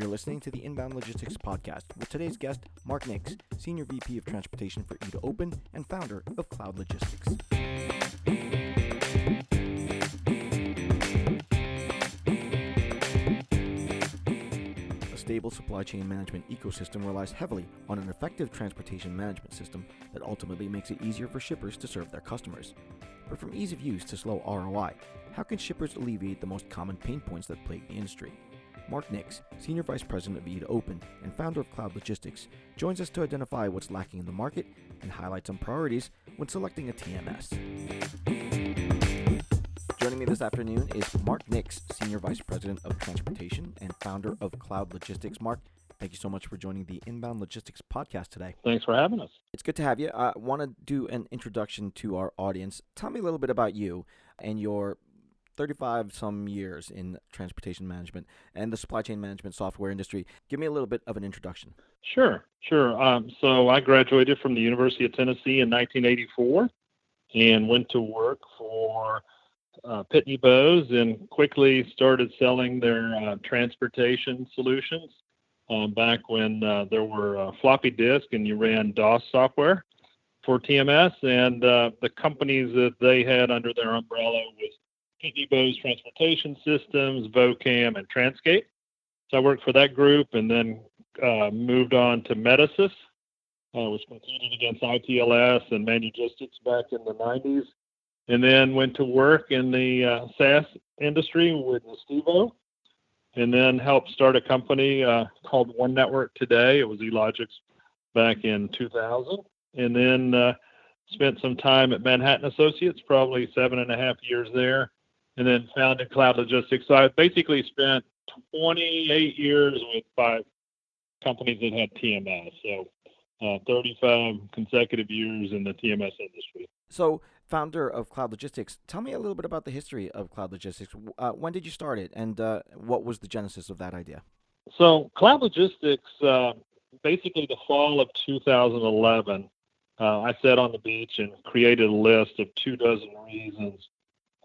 You're listening to the Inbound Logistics Podcast with today's guest, Mark Nix, Senior VP of Transportation for E2 Open and founder of Cloud Logistics. A stable supply chain management ecosystem relies heavily on an effective transportation management system that ultimately makes it easier for shippers to serve their customers. But from ease of use to slow ROI, how can shippers alleviate the most common pain points that plague the industry? Mark Nix, Senior Vice President of E2 Open and founder of Cloud Logistics, joins us to identify what's lacking in the market and highlight some priorities when selecting a TMS. Joining me this afternoon is Mark Nix, Senior Vice President of Transportation and founder of Cloud Logistics. Mark, thank you so much for joining the Inbound Logistics podcast today. Thanks for having us. It's good to have you. I want to do an introduction to our audience. Tell me a little bit about you and your 35 some years in transportation management and the supply chain management software industry. Give me a little bit of an introduction. Sure, sure. Um, so I graduated from the University of Tennessee in 1984 and went to work for uh, Pitney Bowes and quickly started selling their uh, transportation solutions. Um, back when uh, there were uh, floppy disk and you ran DOS software for TMS, and uh, the companies that they had under their umbrella was Pitney Bowes Transportation Systems, Vocam, and Transcape. So I worked for that group and then uh, moved on to Metasys, uh, which competed against ITLS and Manugistics back in the 90s. And then went to work in the uh, SaaS industry with Nistevo, and then helped start a company uh, called One Network today. It was Elogex back in 2000. And then uh, spent some time at Manhattan Associates, probably seven and a half years there and then founded Cloud Logistics. So I basically spent 28 years with five companies that had TMS. So uh, 35 consecutive years in the TMS industry. So, founder of Cloud Logistics, tell me a little bit about the history of Cloud Logistics. Uh, when did you start it, and uh, what was the genesis of that idea? So, Cloud Logistics, uh, basically the fall of 2011, uh, I sat on the beach and created a list of two dozen reasons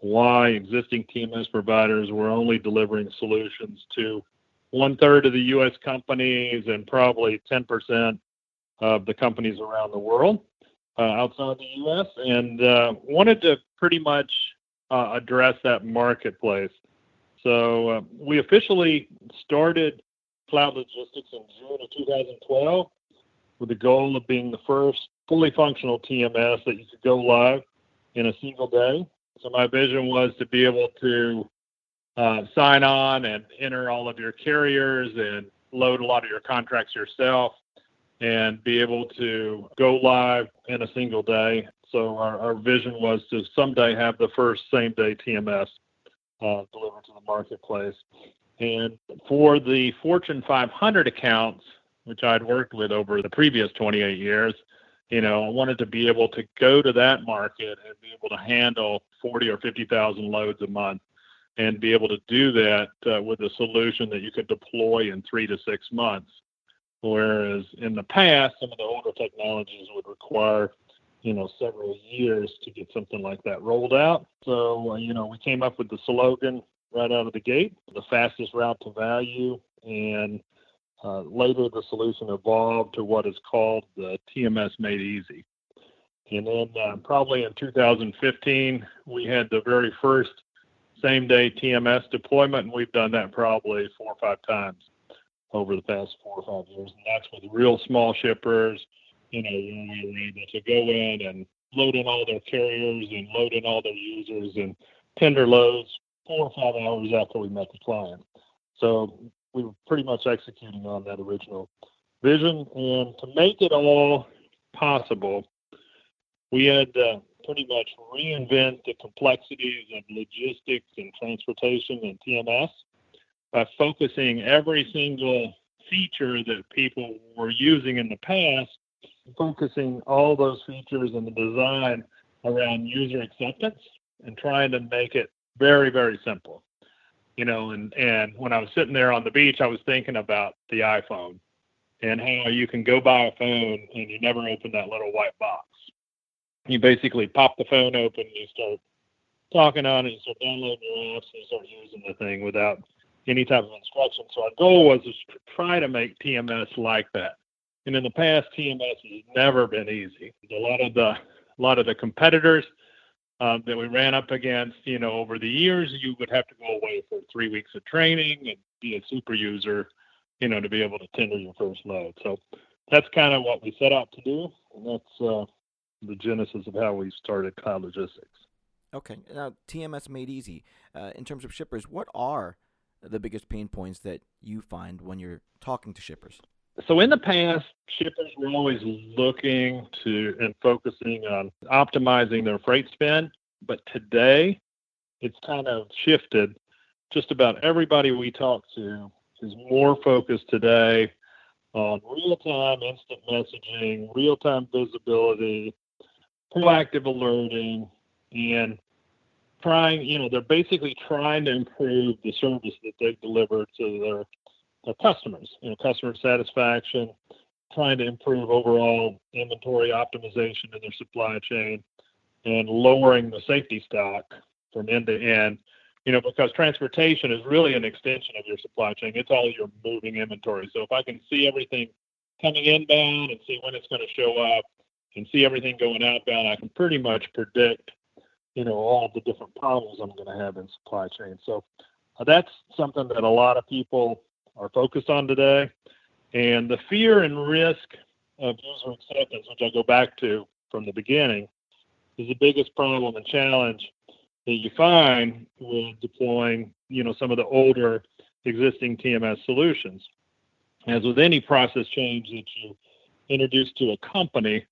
why existing TMS providers were only delivering solutions to one third of the U.S. companies and probably 10% of the companies around the world uh, outside the U.S. and uh, wanted to pretty much uh, address that marketplace. So uh, we officially started Cloud Logistics in June of 2012 with the goal of being the first fully functional TMS that you could go live in a single day so my vision was to be able to uh, sign on and enter all of your carriers and load a lot of your contracts yourself and be able to go live in a single day. So our, our vision was to someday have the first same day TMS uh, delivered to the marketplace. And for the Fortune 500 accounts, which I'd worked with over the previous 28 years, you know, I wanted to be able to go to that market and be able to handle 40 or 50,000 loads a month and be able to do that uh, with a solution that you could deploy in three to six months. Whereas in the past, some of the older technologies would require, you know, several years to get something like that rolled out. So, uh, you know, we came up with the slogan right out of the gate, the fastest route to value. And uh, later, the solution evolved to what is called the TMS Made Easy. And then uh, probably in 2015, we had the very first same day TMS deployment, and we've done that probably four or five times over the past four or five years. And that's with real small shippers, you know, where we were able to go in and load in all their carriers and load in all their users and tender loads four or five hours after we met the client. So we were pretty much executing on that original vision. And to make it all possible, we had to pretty much reinvent the complexities of logistics and transportation and TMS by focusing every single feature that people were using in the past, focusing all those features and the design around user acceptance and trying to make it very, very simple you know, and and when I was sitting there on the beach, I was thinking about the iPhone and how you can go buy a phone and you never open that little white box. You basically pop the phone open, you start talking on it, you start downloading your apps, and you start using the thing without any type of instruction. So our goal was to try to make TMS like that. And in the past, TMS has never been easy. A lot of the a lot of the competitors um, that we ran up against, you know, over the years, you would have to go away for three weeks of training and be a super user, you know, to be able to tender your first load. So that's kind of what we set out to do, and that's uh, the genesis of how we started Cloud Logistics. Okay, now TMS made easy. Uh, in terms of shippers, what are the biggest pain points that you find when you're talking to shippers? So in the past, shippers were always looking to and focusing on optimizing their freight spend, but today it's kind of shifted. Just about everybody we talk to is more focused today on real-time instant messaging, real-time visibility, proactive alerting, and trying, you know, they're basically trying to improve the service that they deliver to their customers, you know, customer satisfaction, trying to improve overall inventory optimization in their supply chain, and lowering the safety stock from end to end. You know, because transportation is really an extension of your supply chain. It's all your moving inventory. So if I can see everything coming inbound and see when it's going to show up and see everything going outbound, I can pretty much predict, you know, all the different problems I'm going to have in supply chain. So uh, that's something that a lot of people are focused on today. And the fear and risk of user acceptance, which I go back to from the beginning, is the biggest problem and challenge that you find with deploying, you know, some of the older existing TMS solutions. As with any process change that you introduce to a company,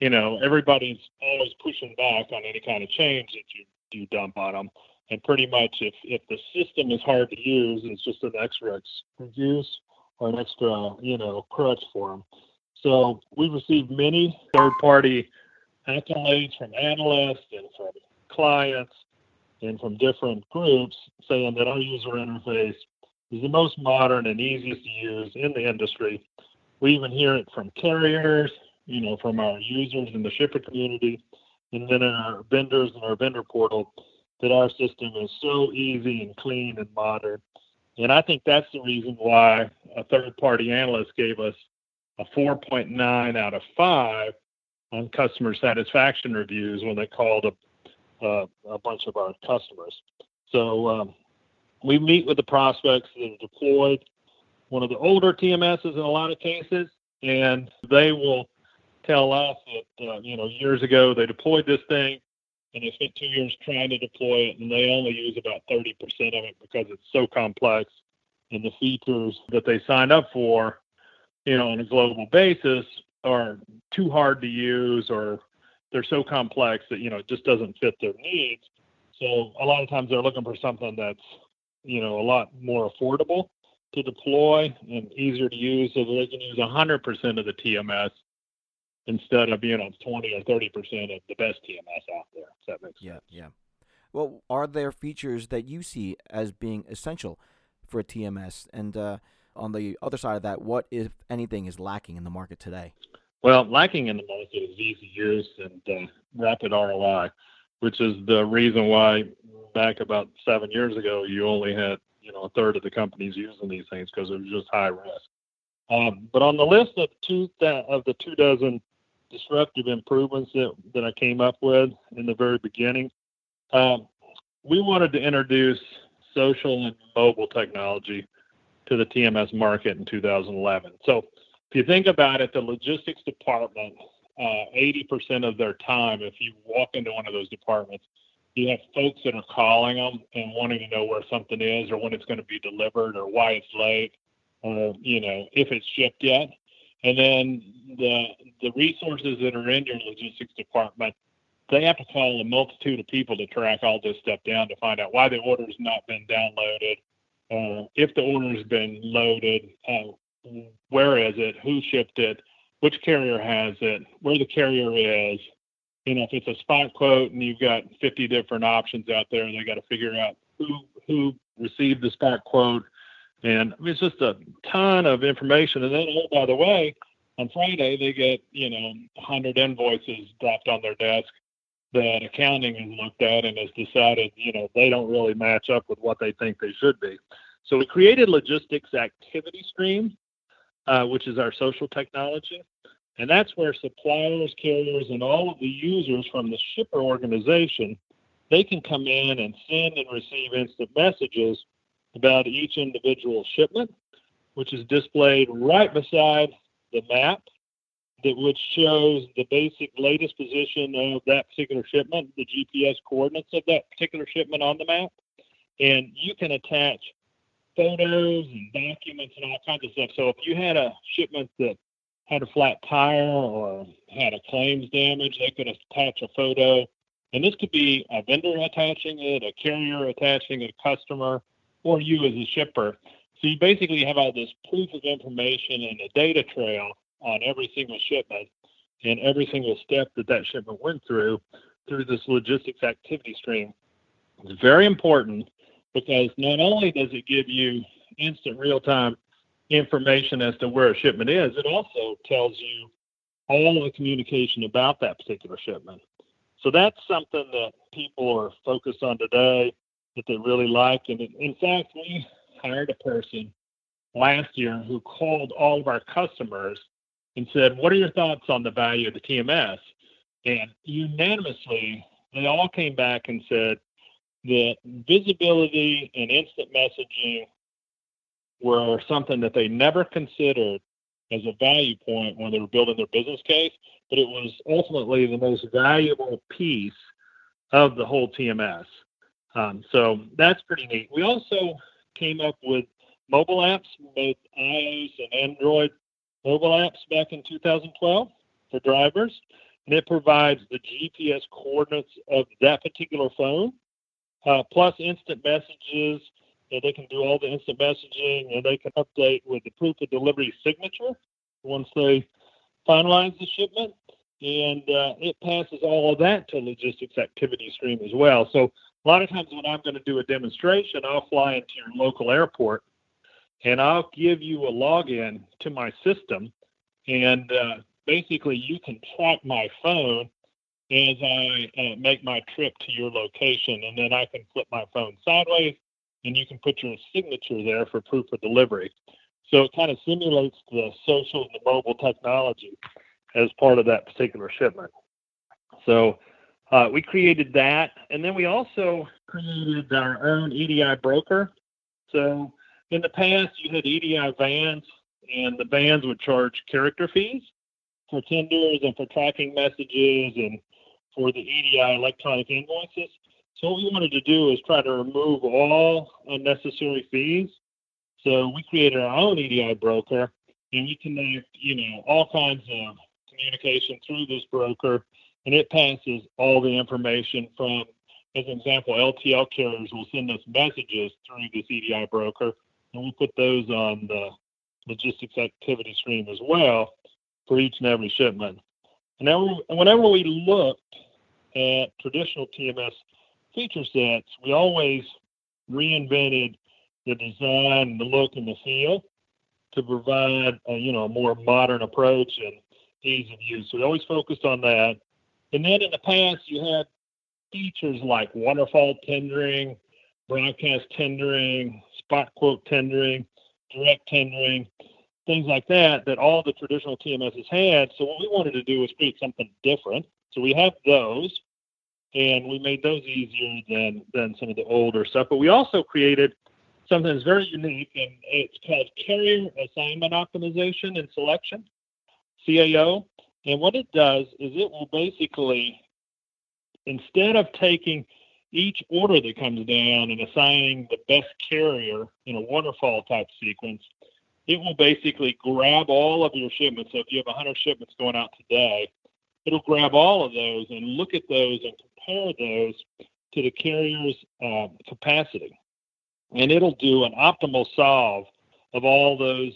you know, everybody's always pushing back on any kind of change that you you dump on them and pretty much if, if the system is hard to use, it's just an extra excuse or an extra, you know, crutch for them. So we've received many third-party accolades from analysts and from clients and from different groups saying that our user interface is the most modern and easiest to use in the industry. We even hear it from carriers, you know, from our users in the shipper community, and then in our vendors and our vendor portal that our system is so easy and clean and modern. And I think that's the reason why a third party analyst gave us a 4.9 out of 5 on customer satisfaction reviews when they called a, uh, a bunch of our customers. So um, we meet with the prospects that have deployed one of the older TMSs in a lot of cases, and they will tell us that, uh, you know, years ago they deployed this thing and they spent two years trying to deploy it, and they only use about 30% of it because it's so complex, and the features that they signed up for, you know, on a global basis are too hard to use, or they're so complex that you know it just doesn't fit their needs. So a lot of times they're looking for something that's, you know, a lot more affordable to deploy and easier to use, so that they can use 100% of the TMS instead of you know 20 or 30 percent of the best TMS out there. If that makes yeah, sense. Yeah, yeah. Well, are there features that you see as being essential for a TMS? And uh, on the other side of that, what if anything is lacking in the market today? Well, lacking in the market is easy use and uh, rapid ROI, which is the reason why back about seven years ago you only had you know a third of the companies using these things because it was just high risk. Um, but on the list of two of the two dozen disruptive improvements that, that I came up with in the very beginning. Um, we wanted to introduce social and mobile technology to the TMS market in 2011. So if you think about it, the logistics department, uh, 80% of their time, if you walk into one of those departments, you have folks that are calling them and wanting to know where something is or when it's going to be delivered or why it's late or, you know, if it's shipped yet. And then the the resources that are in your logistics department, they have to call a multitude of people to track all this stuff down to find out why the order's not been downloaded, uh, if the order's been loaded, uh, where is it, who shipped it, which carrier has it, where the carrier is. You know, if it's a spot quote and you've got 50 different options out there, they got to figure out who who received the spot quote, and it's just a ton of information. And then, oh, by the way, on Friday they get, you know, 100 invoices dropped on their desk that accounting has looked at and has decided, you know, they don't really match up with what they think they should be. So we created logistics activity stream, uh, which is our social technology. And that's where suppliers, carriers, and all of the users from the shipper organization, they can come in and send and receive instant messages about each individual shipment, which is displayed right beside the map that which shows the basic latest position of that particular shipment, the GPS coordinates of that particular shipment on the map. And you can attach photos and documents and all kinds of stuff. So if you had a shipment that had a flat tire or had a claims damage, they could attach a photo. And this could be a vendor attaching it, a carrier attaching it, a customer, or you as a shipper. So you basically have all this proof of information and a data trail on every single shipment and every single step that that shipment went through through this logistics activity stream. It's very important because not only does it give you instant real time information as to where a shipment is, it also tells you all the communication about that particular shipment. So that's something that people are focused on today that they really like. And in fact, we hired a person last year who called all of our customers and said, What are your thoughts on the value of the TMS? And unanimously, they all came back and said that visibility and instant messaging were something that they never considered as a value point when they were building their business case, but it was ultimately the most valuable piece of the whole TMS. Um, so that's pretty neat. We also came up with mobile apps, both iOS and Android mobile apps back in 2012 for drivers, and it provides the GPS coordinates of that particular phone, uh, plus instant messages. And they can do all the instant messaging, and they can update with the proof of delivery signature once they finalize the shipment. And uh, it passes all of that to logistics activity stream as well. So a lot of times when I'm going to do a demonstration, I'll fly into your local airport and I'll give you a login to my system, and uh, basically you can track my phone as I uh, make my trip to your location, and then I can flip my phone sideways, and you can put your signature there for proof of delivery. So it kind of simulates the social and the mobile technology as part of that particular shipment. So uh, we created that, and then we also created our own EDI broker. So in the past, you had EDI vans, and the vans would charge character fees for tenders and for tracking messages and for the EDI electronic invoices. So what we wanted to do is try to remove all unnecessary fees. So we created our own EDI broker, and we connect, you know, all kinds of communication through this broker, and it passes all the information from, as an example, LTL carriers will send us messages through this EDI broker, and we'll put those on the logistics activity stream as well for each and every shipment. And now, whenever we looked at traditional TMS feature sets, we always reinvented the design, the look, and the feel to provide a, you know a more modern approach and ease of use. So we always focused on that. And then in the past, you had features like waterfall tendering, broadcast tendering, spot quote tendering, direct tendering, things like that, that all the traditional TMSs had. So what we wanted to do was create something different. So we have those, and we made those easier than than some of the older stuff. But we also created something that's very unique, and it's called Carrier Assignment Optimization and Selection, CAO. And what it does is it will basically, instead of taking each order that comes down and assigning the best carrier in a waterfall type sequence, it will basically grab all of your shipments. So if you have 100 shipments going out today, it'll grab all of those and look at those and compare those to the carrier's uh, capacity. And it'll do an optimal solve of all those,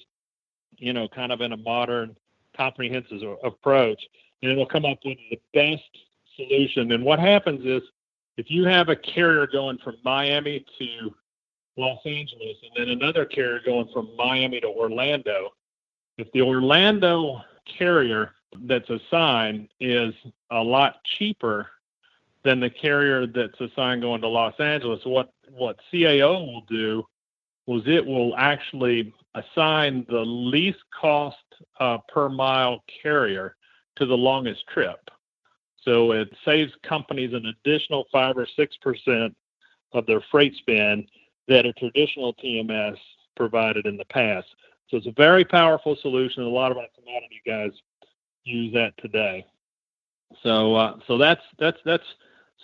you know, kind of in a modern comprehensive approach. And it'll come up with the best solution. And what happens is if you have a carrier going from Miami to Los Angeles and then another carrier going from Miami to Orlando, if the Orlando carrier that's assigned is a lot cheaper than the carrier that's assigned going to Los Angeles, what what CAO will do was it will actually assign the least cost uh, per mile carrier to the longest trip. So it saves companies an additional five or six percent of their freight spend that a traditional TMS provided in the past. So it's a very powerful solution. A lot of our commodity guys use that today. So uh, so that's that's that's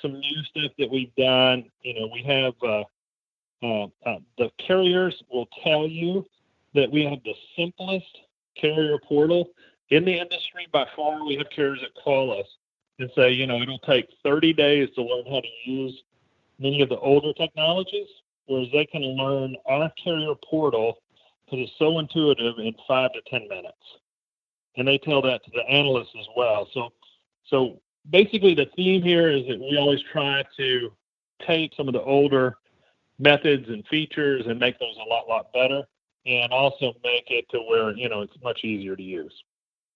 some new stuff that we've done. You know, we have uh, uh, uh, the carriers will tell you that we have the simplest carrier portal in the industry by far. We have carriers that call us and say, you know, it'll take 30 days to learn how to use many of the older technologies, whereas they can learn our carrier portal because it's so intuitive in five to 10 minutes. And they tell that to the analysts as well. So, so basically the theme here is that we always try to take some of the older methods and features and make those a lot, lot better and also make it to where, you know, it's much easier to use.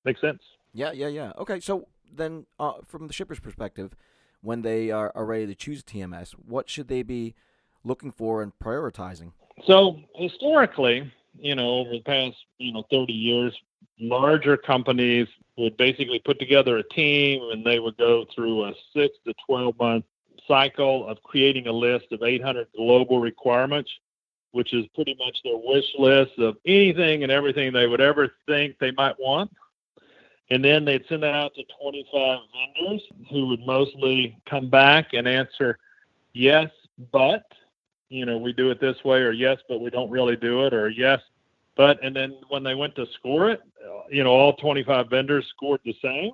Make sense? Yeah, yeah, yeah. Okay, so then uh, from the shipper's perspective, when they are, are ready to choose TMS, what should they be looking for and prioritizing? So historically, you know, over the past, you know, 30 years, larger companies would basically put together a team and they would go through a six to 12 month cycle of creating a list of 800 global requirements, which is pretty much their wish list of anything and everything they would ever think they might want. And then they'd send that out to 25 vendors who would mostly come back and answer yes, but, you know, we do it this way, or yes, but we don't really do it, or yes, but, and then when they went to score it, uh, you know, all 25 vendors scored the same.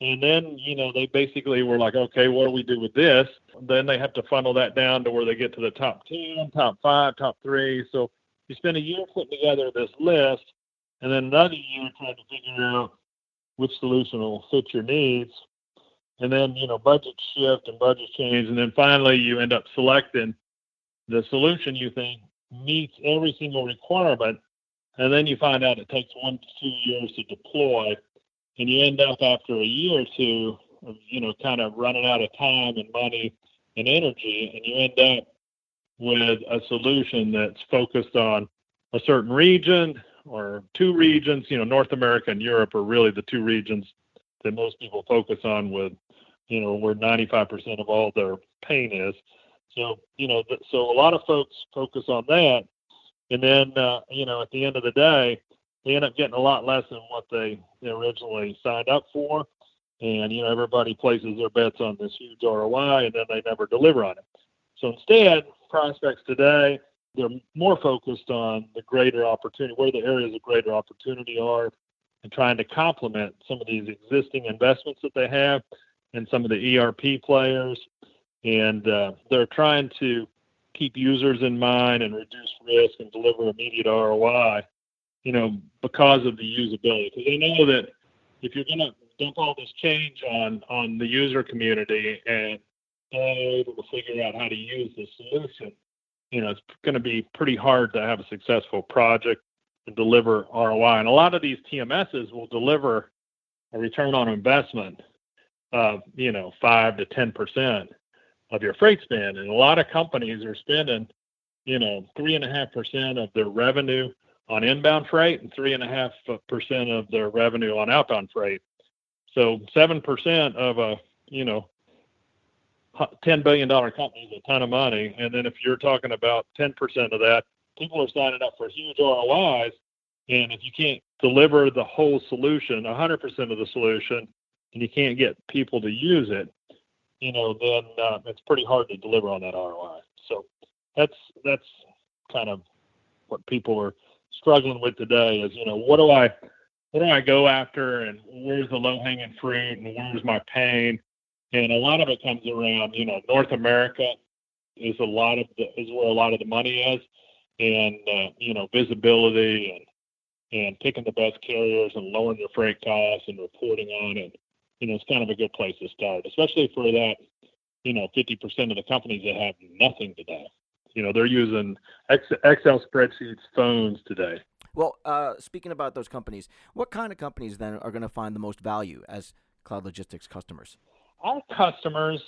And then, you know, they basically were like, okay, what do we do with this? Then they have to funnel that down to where they get to the top 10, top five, top three. So you spend a year putting together this list and then another year trying to figure out which solution will fit your needs. And then, you know, budget shift and budget change. And then finally, you end up selecting the solution you think meets every single requirement and then you find out it takes one to two years to deploy, and you end up after a year or two of you know kind of running out of time and money and energy, and you end up with a solution that's focused on a certain region or two regions. You know, North America and Europe are really the two regions that most people focus on with, you know, where 95% of all their pain is. So, you know, so a lot of folks focus on that and then uh, you know at the end of the day they end up getting a lot less than what they, they originally signed up for. And you know everybody places their bets on this huge ROI and then they never deliver on it. So instead prospects today they're more focused on the greater opportunity where the areas of greater opportunity are and trying to complement some of these existing investments that they have and some of the ERP players. And uh, they're trying to keep users in mind and reduce risk and deliver immediate ROI, you know, because of the usability. Because they know that if you're going to dump all this change on on the user community and they're able to figure out how to use the solution, you know, it's going to be pretty hard to have a successful project and deliver ROI. And a lot of these TMSs will deliver a return on investment of, you know, five to ten percent of your freight spend. And a lot of companies are spending, you know, three and a half percent of their revenue on inbound freight and three and a half percent of their revenue on outbound freight. So seven percent of a, you know, ten billion dollar company is a ton of money. And then if you're talking about ten percent of that, people are signing up for huge ROIs. And if you can't deliver the whole solution, 100% of the solution, and you can't get people to use it, you know, then uh, it's pretty hard to deliver on that ROI. So that's that's kind of what people are struggling with today. Is you know, what do I what do I go after, and where's the low hanging fruit, and where's my pain? And a lot of it comes around, you know, North America is a lot of the, is where a lot of the money is, and uh, you know, visibility and and picking the best carriers and lowering your freight costs and reporting on it you know, it's kind of a good place to start, especially for that, you know, 50% of the companies that have nothing today. You know, they're using Excel spreadsheets, phones today. Well, uh, speaking about those companies, what kind of companies then are going to find the most value as cloud logistics customers? Our customers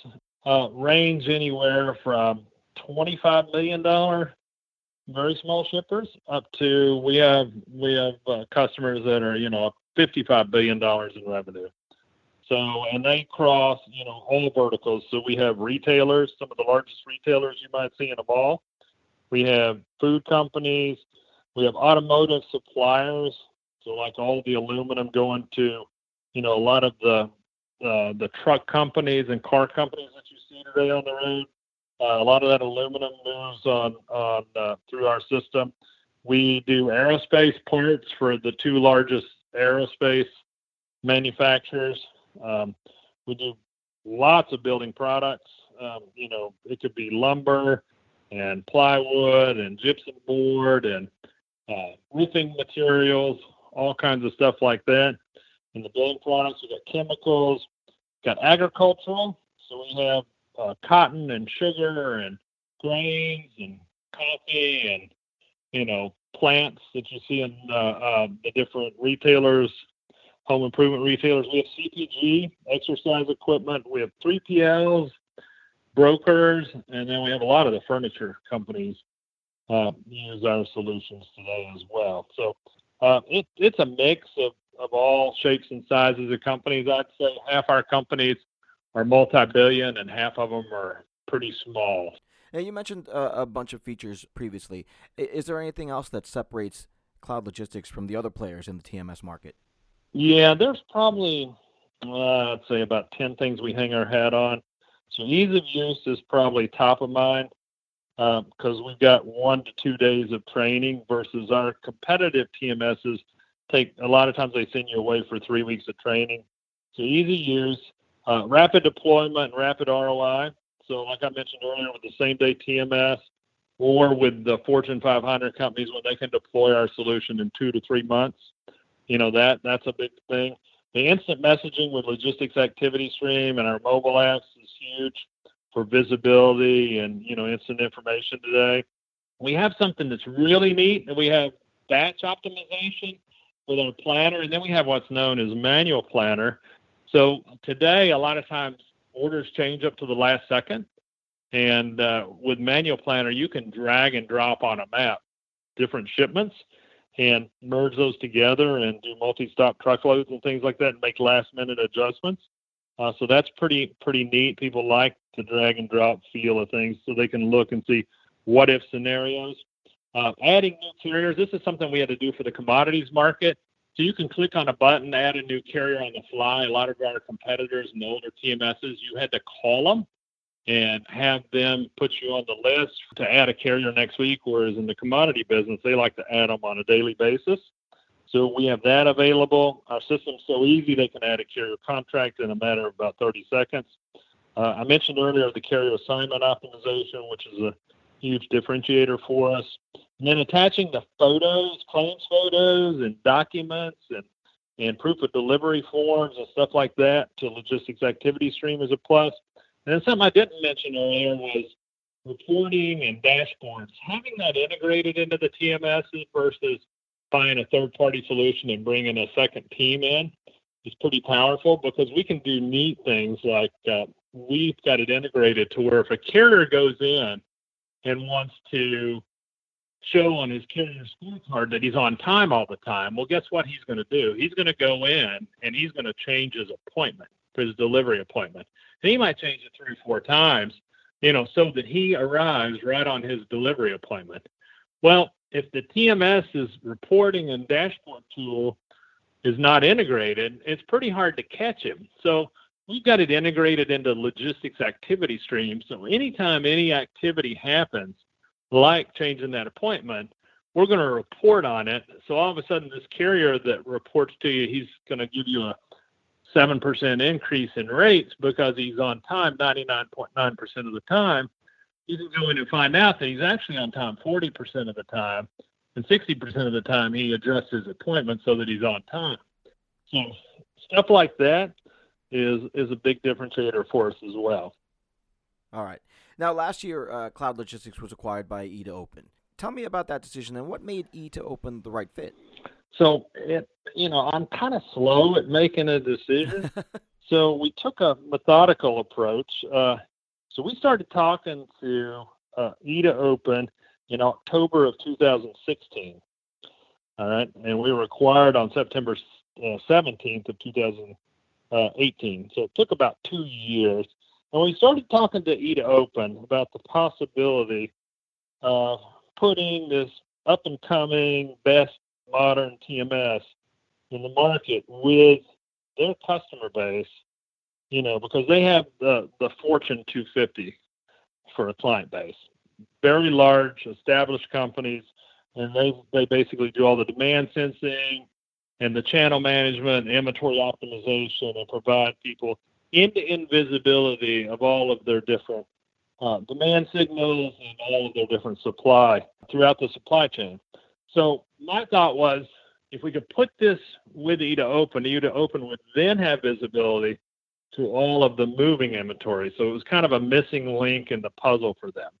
uh, range anywhere from $25 million very small shippers, up to we have we have uh, customers that are you know 55 billion dollars in revenue. So and they cross you know all verticals. So we have retailers, some of the largest retailers you might see in a mall. We have food companies. We have automotive suppliers. So like all the aluminum going to you know a lot of the uh, the truck companies and car companies that you see today on the road. Uh, a lot of that aluminum moves on on uh, through our system. We do aerospace parts for the two largest aerospace manufacturers. Um, we do lots of building products. Um, you know, it could be lumber and plywood and gypsum board and uh, roofing materials, all kinds of stuff like that. In the building products, we got chemicals, got agricultural. So we have uh, cotton and sugar and grains and coffee and you know plants that you see in uh, uh, the different retailers, home improvement retailers. We have CPG, exercise equipment. We have 3PLs, brokers, and then we have a lot of the furniture companies uh, use our solutions today as well. So uh, it, it's a mix of, of all shapes and sizes of companies. I'd say half our companies are multi-billion, and half of them are pretty small. Now, you mentioned uh, a bunch of features previously. Is there anything else that separates Cloud Logistics from the other players in the TMS market? Yeah, there's probably, uh, I'd say, about 10 things we hang our hat on. So, ease of use is probably top of mind because um, we've got one to two days of training versus our competitive TMSs take a lot of times they send you away for three weeks of training. So, easy use, uh, rapid deployment, and rapid ROI. So, like I mentioned earlier, with the same day TMS or with the Fortune 500 companies when they can deploy our solution in two to three months, you know that that's a big thing. The instant messaging with Logistics Activity Stream and our mobile apps is huge for visibility and you know instant information today. We have something that's really neat, and we have batch optimization with our planner, and then we have what's known as manual planner, so today, a lot of times orders change up to the last second. And uh, with Manual Planner, you can drag and drop on a map different shipments and merge those together and do multi-stop truckloads and things like that and make last-minute adjustments. Uh, so that's pretty pretty neat. People like the drag and drop feel of things, so they can look and see what if scenarios. Uh, adding new carriers. This is something we had to do for the commodities market. So you can click on a button, add a new carrier on the fly. A lot of our competitors and older TMSs, you had to call them and have them put you on the list to add a carrier next week. Whereas in the commodity business, they like to add them on a daily basis. So we have that available. Our system's so easy they can add a carrier contract in a matter of about 30 seconds. Uh, I mentioned earlier the carrier assignment optimization, which is a huge differentiator for us. And then attaching the photos, claims photos, and documents, and and proof of delivery forms and stuff like that to logistics activity stream is a plus. And then something I didn't mention earlier was reporting and dashboards. Having that integrated into the TMS versus buying a third party solution and bringing a second team in is pretty powerful because we can do neat things like uh, we've got it integrated to where if a carrier goes in and wants to show on his carrier scorecard that he's on time all the time, well, guess what he's going to do? He's going to go in and he's going to change his appointment, for his delivery appointment. And he might change it three or four times, you know, so that he arrives right on his delivery appointment. Well, if the TMS is reporting and dashboard tool is not integrated, it's pretty hard to catch him. So we've got it integrated into logistics activity stream. So anytime any activity happens, like changing that appointment, we're going to report on it. So all of a sudden, this carrier that reports to you, he's going to give you a 7% increase in rates because he's on time 99.9% of the time. You can go in and find out that he's actually on time 40% of the time, and 60% of the time he adjusts his appointment so that he's on time. So stuff like that is is a big differentiator for us as well. All right. Now, last year, uh, Cloud Logistics was acquired by E2open. Tell me about that decision and what made E2open the right fit. So, it, you know, I'm kind of slow at making a decision. so we took a methodical approach. Uh, so we started talking to uh, E2open in October of 2016. All right, and we were acquired on September uh, 17th of 2018. So it took about two years, and we started talking to E2open about the possibility of putting this up and coming best modern TMS in the market with their customer base, you know, because they have the, the Fortune 250 for a client base. Very large, established companies, and they, they basically do all the demand sensing and the channel management, inventory optimization, and provide people end-to-end visibility of all of their different uh, demand signals and all of their different supply throughout the supply chain. So my thought was, if we could put this with E2open, E2open would then have visibility to all of the moving inventory. So it was kind of a missing link in the puzzle for them.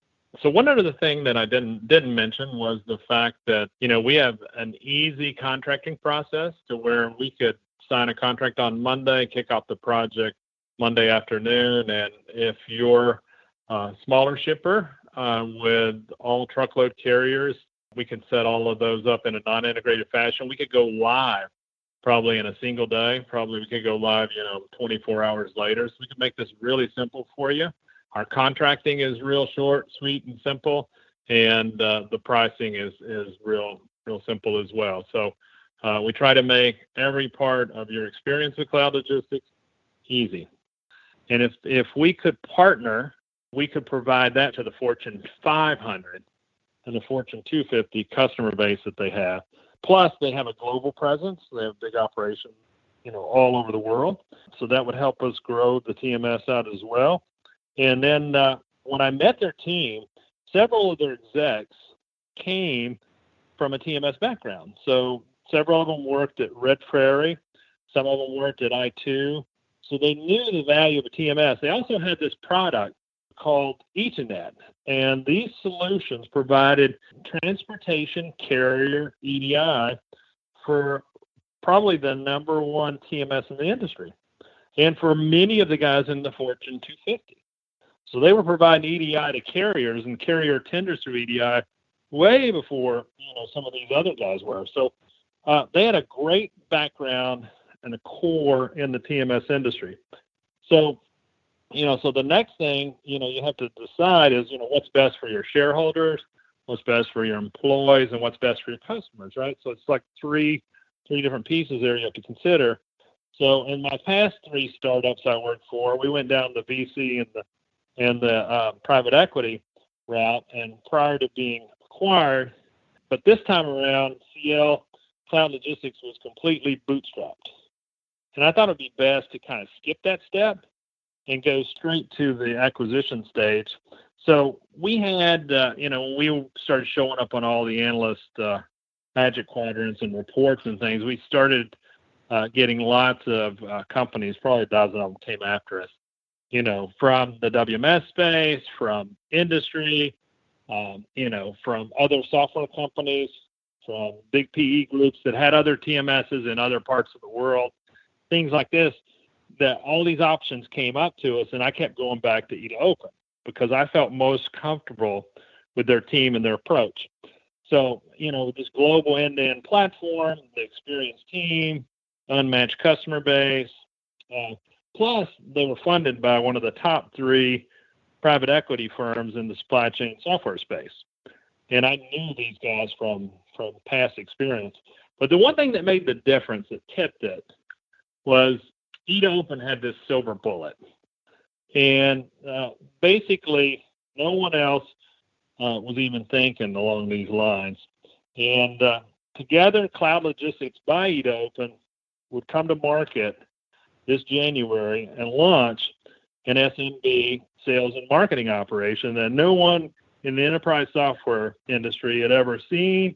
So one other thing that I didn't didn't mention was the fact that you know we have an easy contracting process to where we could sign a contract on Monday, kick off the project Monday afternoon, and if you're a smaller shipper uh, with all truckload carriers, we can set all of those up in a non-integrated fashion. We could go live probably in a single day. Probably we could go live, you know, 24 hours later. So we can make this really simple for you. Our contracting is real short, sweet, and simple, and uh, the pricing is is real real simple as well. So uh, we try to make every part of your experience with cloud logistics easy. And if if we could partner, we could provide that to the Fortune 500 and the Fortune 250 customer base that they have. Plus, they have a global presence. They have big operations, you know, all over the world. So that would help us grow the TMS out as well. And then uh, when I met their team, several of their execs came from a TMS background. So several of them worked at Red Prairie, some of them worked at i2. So they knew the value of a TMS. They also had this product called Etonet, and these solutions provided transportation carrier EDI for probably the number one TMS in the industry, and for many of the guys in the Fortune 250. So they were providing EDI to carriers and carrier tenders through EDI way before you know some of these other guys were. So uh, they had a great background and a core in the TMS industry. So you know, so the next thing you know you have to decide is you know what's best for your shareholders, what's best for your employees, and what's best for your customers, right? So it's like three three different pieces there you have to consider. So in my past three startups I worked for, we went down the VC and the and the uh, private equity route. And prior to being acquired, but this time around, CL Cloud Logistics was completely bootstrapped. And I thought it'd be best to kind of skip that step and go straight to the acquisition stage. So we had, uh, you know, we started showing up on all the analyst uh, magic quadrants and reports and things, we started uh, getting lots of uh, companies, probably a dozen of them came after us, you know, from the WMS space, from industry, um, you know, from other software companies, from big PE groups that had other TMSs in other parts of the world, things like this. That all these options came up to us, and I kept going back to E2open because I felt most comfortable with their team and their approach. So, you know, this global end-to-end platform, the experienced team, unmatched customer base, uh, Plus, they were funded by one of the top three private equity firms in the supply chain software space. And I knew these guys from from past experience. But the one thing that made the difference that tipped it was E2open had this silver bullet. And uh, basically, no one else uh, was even thinking along these lines. And uh, together, Cloud Logistics by E2open would come to market this January and launch an SMB sales and marketing operation that no one in the enterprise software industry had ever seen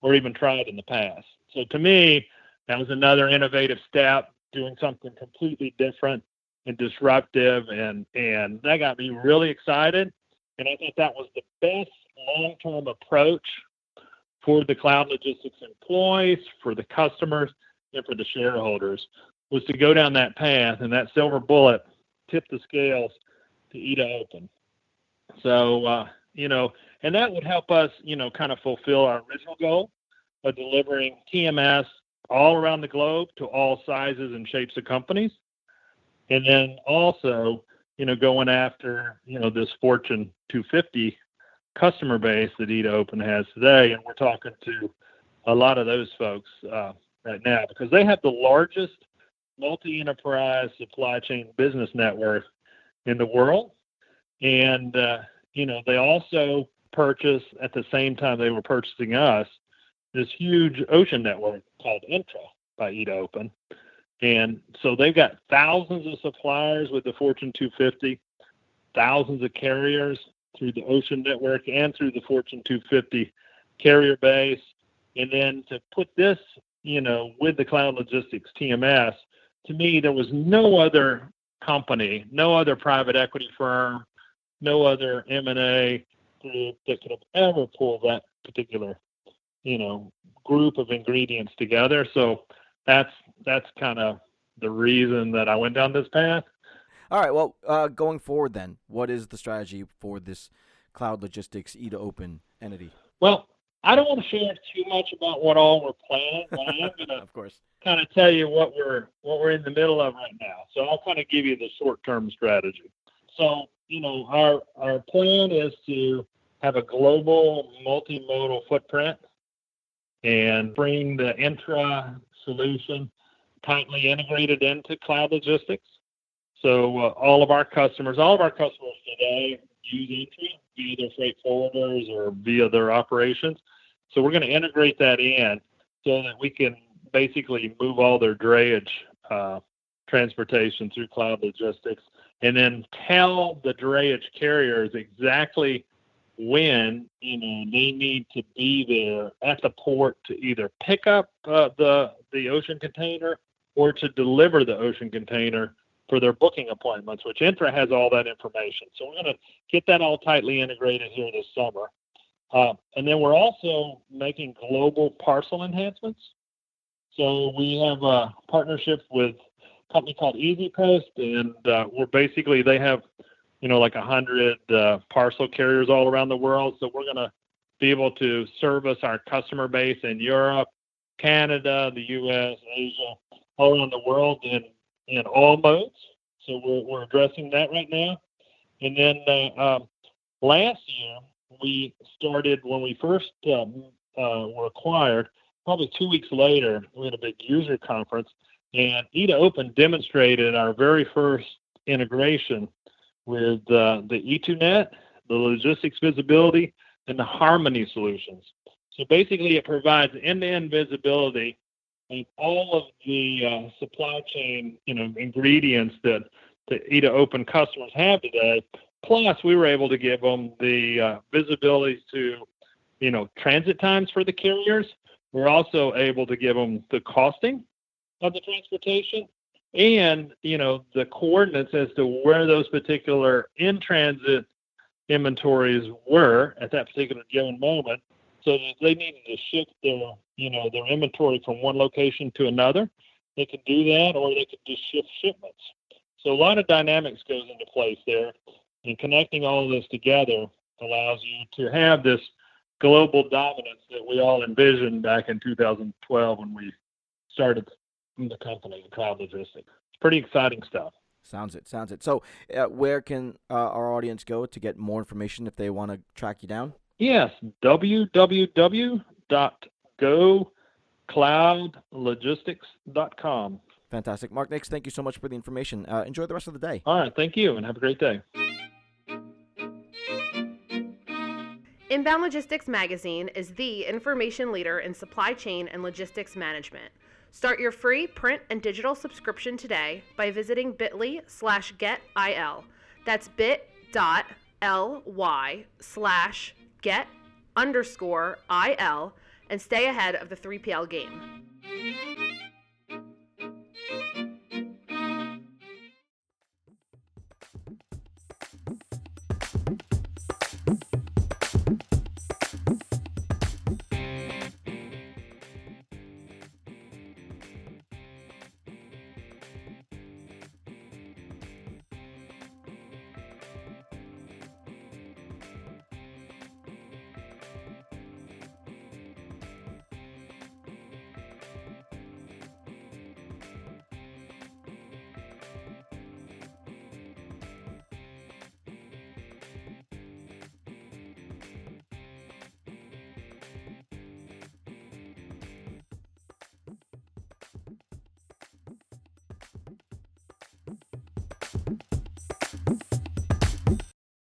or even tried in the past. So to me, that was another innovative step, doing something completely different and disruptive, and and that got me really excited. And I thought that was the best long-term approach for the cloud logistics employees, for the customers, and for the shareholders was to go down that path, and that silver bullet tipped the scales to E2open. So, uh, you know, and that would help us, you know, kind of fulfill our original goal of delivering TMS all around the globe to all sizes and shapes of companies, and then also, you know, going after, you know, this Fortune 250 customer base that E2open has today, and we're talking to a lot of those folks uh, right now because they have the largest multi-enterprise supply chain business network in the world, and uh, you know they also purchase at the same time they were purchasing us this huge ocean network called INTTRA by E2open. And so they've got thousands of suppliers with the Fortune 250, thousands of carriers through the ocean network and through the Fortune 250 carrier base. And then to put this, you know, with the cloud logistics TMS, to me, there was no other company, no other private equity firm, no other M&A group that could have ever pulled that particular, you know, group of ingredients together. So that's that's kind of the reason that I went down this path. All right. Well, uh, going forward, then, what is the strategy for this cloud logistics E to Open entity? Well, I don't want to share too much about what all we're planning, but I am going to, of course, kind of tell you what we're what we're in the middle of right now. So I'll kind of give you the short term strategy. So you know, our our plan is to have a global multimodal footprint and bring the INTTRA solution tightly integrated into cloud logistics. So uh, all of our customers, all of our customers today use INTTRA via their freight forwarders or via their operations. So we're going to integrate that in so that we can basically move all their drayage uh, transportation through cloud logistics and then tell the drayage carriers exactly when you know they need to be there at the port to either pick up uh, the the ocean container or to deliver the ocean container for their booking appointments, which INTTRA has all that information. So we're going to get that all tightly integrated here this summer. Uh, and then we're also making global parcel enhancements. So we have a partnership with a company called EasyPost, and uh, we're basically they have, you know, like a hundred uh, parcel carriers all around the world. So we're going to be able to service our customer base in Europe, Canada, the U.S., Asia, all around the world in in all modes. So we're we're addressing that right now. And then uh, um, last year we started when we first um, uh, were acquired. Probably two weeks later, we had a big user conference, and E2open demonstrated our very first integration with uh, the E2net, the logistics visibility, and the Harmony solutions. So basically, it provides end-to-end visibility and all of the uh, supply chain, you know, ingredients that the E2open customers have today. Plus, we were able to give them the uh, visibility to, you know, transit times for the carriers. We're also able to give them the costing of the transportation and, you know, the coordinates as to where those particular in transit inventories were at that particular given moment so that they needed to shift their you know their inventory from one location to another they could do that or they could just shift shipments. So a lot of dynamics goes into place there and connecting all of this together allows you to have this global dominance that we all envisioned back in 2012 when we started the company cloud logistics it's pretty exciting stuff Sounds it. Sounds it. So, uh, where can uh, our audience go to get more information if they want to track you down? Yes, www.gocloudlogistics.com. Fantastic. Mark Nix, thank you so much for the information. Uh, enjoy the rest of the day. All right, thank you, and have a great day. Inbound Logistics Magazine is the information leader in supply chain and logistics management. Start your free print and digital subscription today by visiting bit.ly slash getil. That's bit.ly slash get underscore IL and stay ahead of the 3PL game.